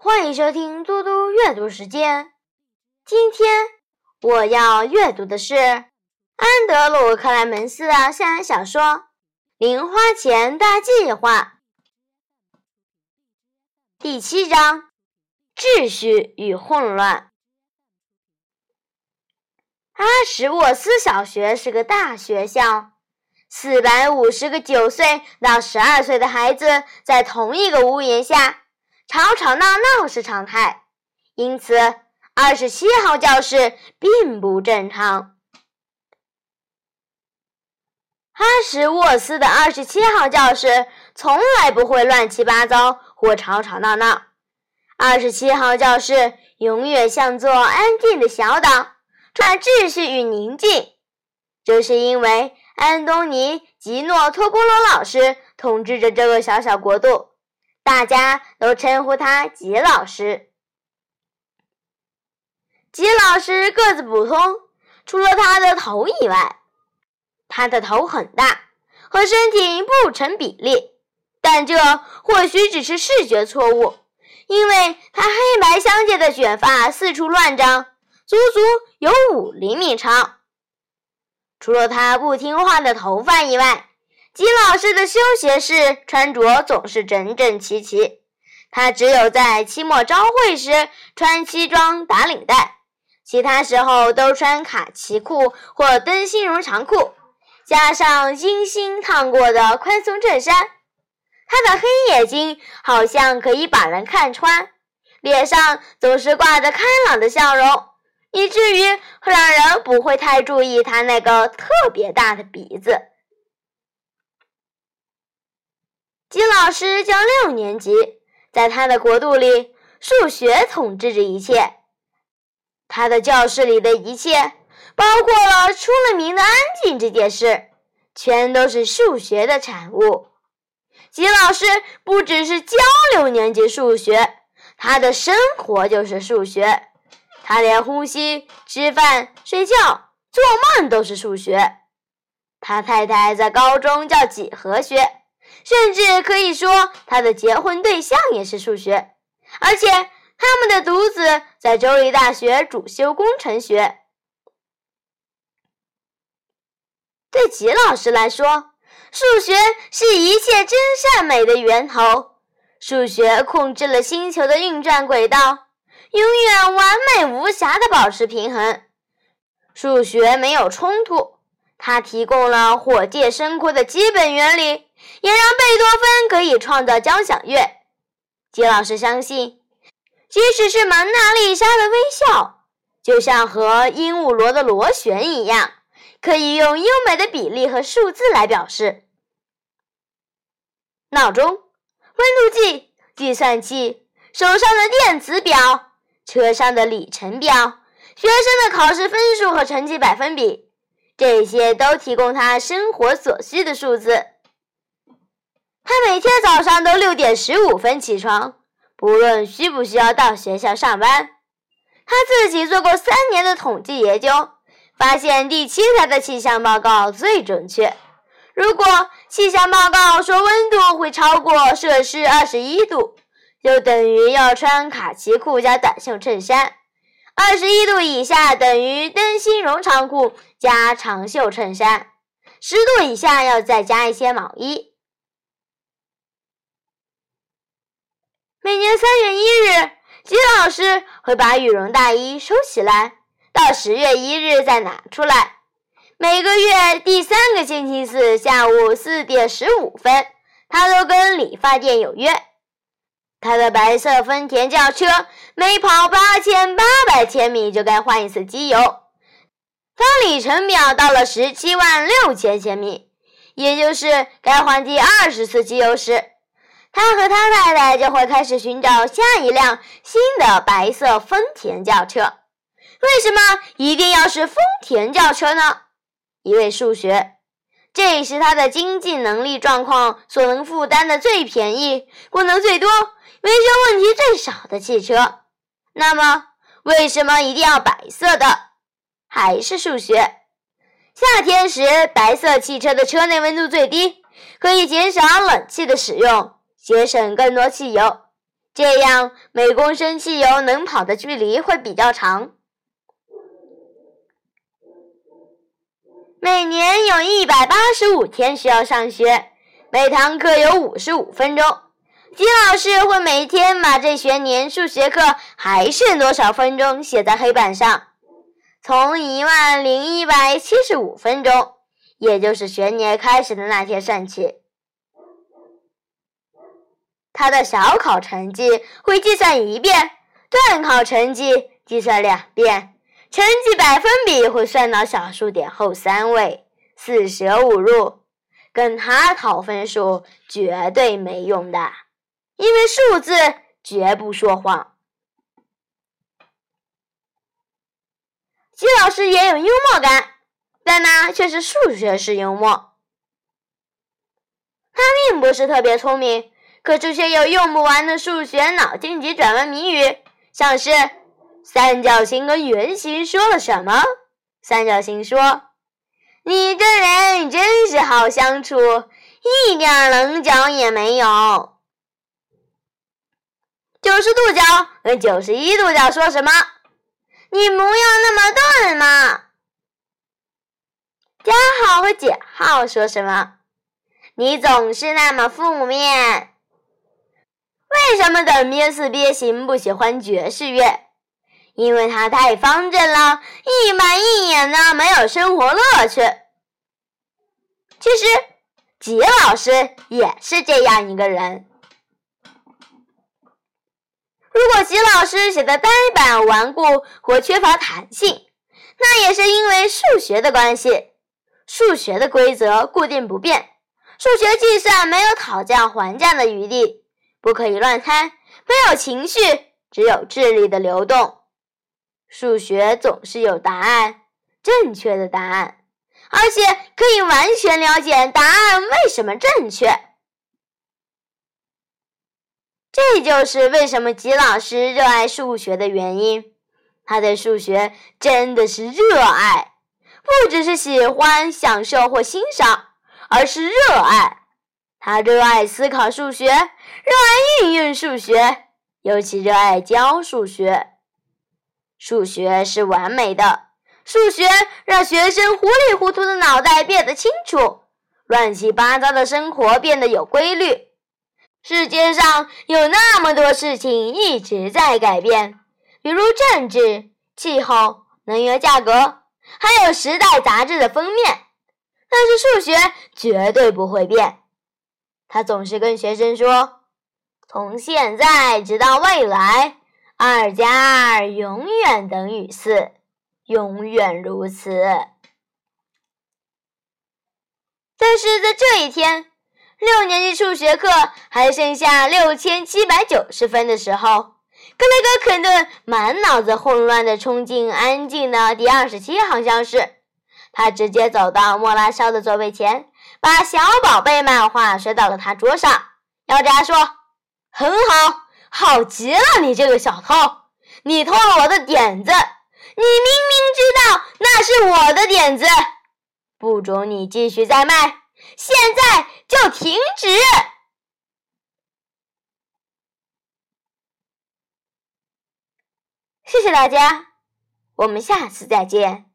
欢迎收听嘟嘟阅读时间。今天我要阅读的是安德鲁·克莱门斯的校园小说《零花钱大计划》第七章：秩序与混乱。阿什沃斯小学是个大学校，四百五十个九岁到十二岁的孩子在同一个屋檐下。吵吵闹闹是常态，因此二十七号教室并不正常。哈什沃斯的二十七号教室从来不会乱七八糟或吵吵闹闹，二十七号教室永远像座安静的小岛，充满秩序与宁静。这是因为安东尼·吉诺托波罗老师统治着这个小小国度。大家都称呼他吉老师。吉老师个子普通，除了他的头以外，他的头很大，和身体不成比例。但这或许只是视觉错误，因为他黑白相间的卷发四处乱长，足足有五厘米长。除了他不听话的头发以外，吉老师的休闲室穿着总是整整齐齐，他只有在期末朝会时穿西装打领带，其他时候都穿卡其裤或灯芯绒长裤，加上精心烫过的宽松衬衫。他的黑眼睛好像可以把人看穿，脸上总是挂着开朗的笑容，以至于会让人不会太注意他那个特别大的鼻子。吉老师教六年级，在他的国度里，数学统治着一切。他的教室里的一切，包括了出了名的安静这件事，全都是数学的产物。吉老师不只是教六年级数学，他的生活就是数学。他连呼吸、吃饭、睡觉、做梦都是数学。他太太在高中教几何学。甚至可以说，他的结婚对象也是数学，而且他们的独子在州立大学主修工程学。对吉老师来说，数学是一切真善美的源头。数学控制了星球的运转轨道，永远完美无瑕的保持平衡。数学没有冲突，它提供了火箭升空的基本原理。也让贝多芬可以创造交响乐。吉老师相信，即使是蒙娜丽莎的微笑，就像和鹦鹉螺的螺旋一样，可以用优美的比例和数字来表示。闹钟、温度计、计算器、手上的电子表、车上的里程表、学生的考试分数和成绩百分比，这些都提供他生活所需的数字。他每天早上都六点十五分起床，不论需不需要到学校上班。他自己做过三年的统计研究，发现第七台的气象报告最准确。如果气象报告说温度会超过摄氏二十一度，就等于要穿卡其裤加短袖衬衫；二十一度以下等于灯芯绒长裤加长袖衬衫；十度以下要再加一些毛衣。每年三月一日，吉老师会把羽绒大衣收起来，到十月一日再拿出来。每个月第三个星期四下午四点十五分，他都跟理发店有约。他的白色丰田轿车每跑八千八百千米就该换一次机油。当里程表到了十七万六千千米，也就是该换第二十次机油时。他和他太太就会开始寻找下一辆新的白色丰田轿车。为什么一定要是丰田轿车呢？因为数学，这是他的经济能力状况所能负担的最便宜、功能最多、维修问题最少的汽车。那么，为什么一定要白色的？还是数学。夏天时，白色汽车的车内温度最低，可以减少冷气的使用。节省更多汽油，这样每公升汽油能跑的距离会比较长。每年有一百八十五天需要上学，每堂课有五十五分钟。金老师会每天把这学年数学课还剩多少分钟写在黑板上，从一万零一百七十五分钟，也就是学年开始的那天算起。他的小考成绩会计算一遍，段考成绩计算两遍。成绩百分比会算到小数点后三位，四舍五入，跟他讨分数绝对没用的，因为数字绝不说谎。季老师也有幽默感，但那却是数学式幽默。他并不是特别聪明，可是却有用不完的数学脑筋急转弯谜语，像是。三角形跟圆形说了什么？三角形说：“你这人真是好相处，一点棱角也没有。”九十度角跟九十一度角说什么？你不要那么钝嘛。加号和减号说什么？你总是那么负面。为什么等边四边形不喜欢爵士乐？因为它太方正了，一板一眼的，没有生活乐趣。其实，吉老师也是这样一个人。如果吉老师写的呆板、顽固或缺乏弹性，那也是因为数学的关系。数学的规则固定不变，数学计算没有讨价还价的余地，不可以乱猜，没有情绪，只有智力的流动。数学总是有答案，正确的答案，而且可以完全了解答案为什么正确。这就是为什么吉老师热爱数学的原因。他对数学真的是热爱，不只是喜欢、享受或欣赏，而是热爱。他热爱思考数学，热爱运用数学，尤其热爱教数学。数学是完美的，数学让学生糊里糊涂的脑袋变得清楚，乱七八糟的生活变得有规律。世界上有那么多事情一直在改变，比如政治、气候、能源价格，还有《时代》杂志的封面。但是数学绝对不会变，他总是跟学生说：“从现在直到未来。”二加二永远等于四，永远如此。但是在这一天，六年级数学课还剩下六千七百九十分的时候，格雷格·肯顿满脑子混乱地冲进安静的第二十七号教室。他直接走到莫拉肖的座位前，把小宝贝漫画摔到了他桌上，咬着牙说：“很好。”好极了，你这个小偷！你偷了我的点子，你明明知道那是我的点子，不准你继续再卖，现在就停止！谢谢大家，我们下次再见。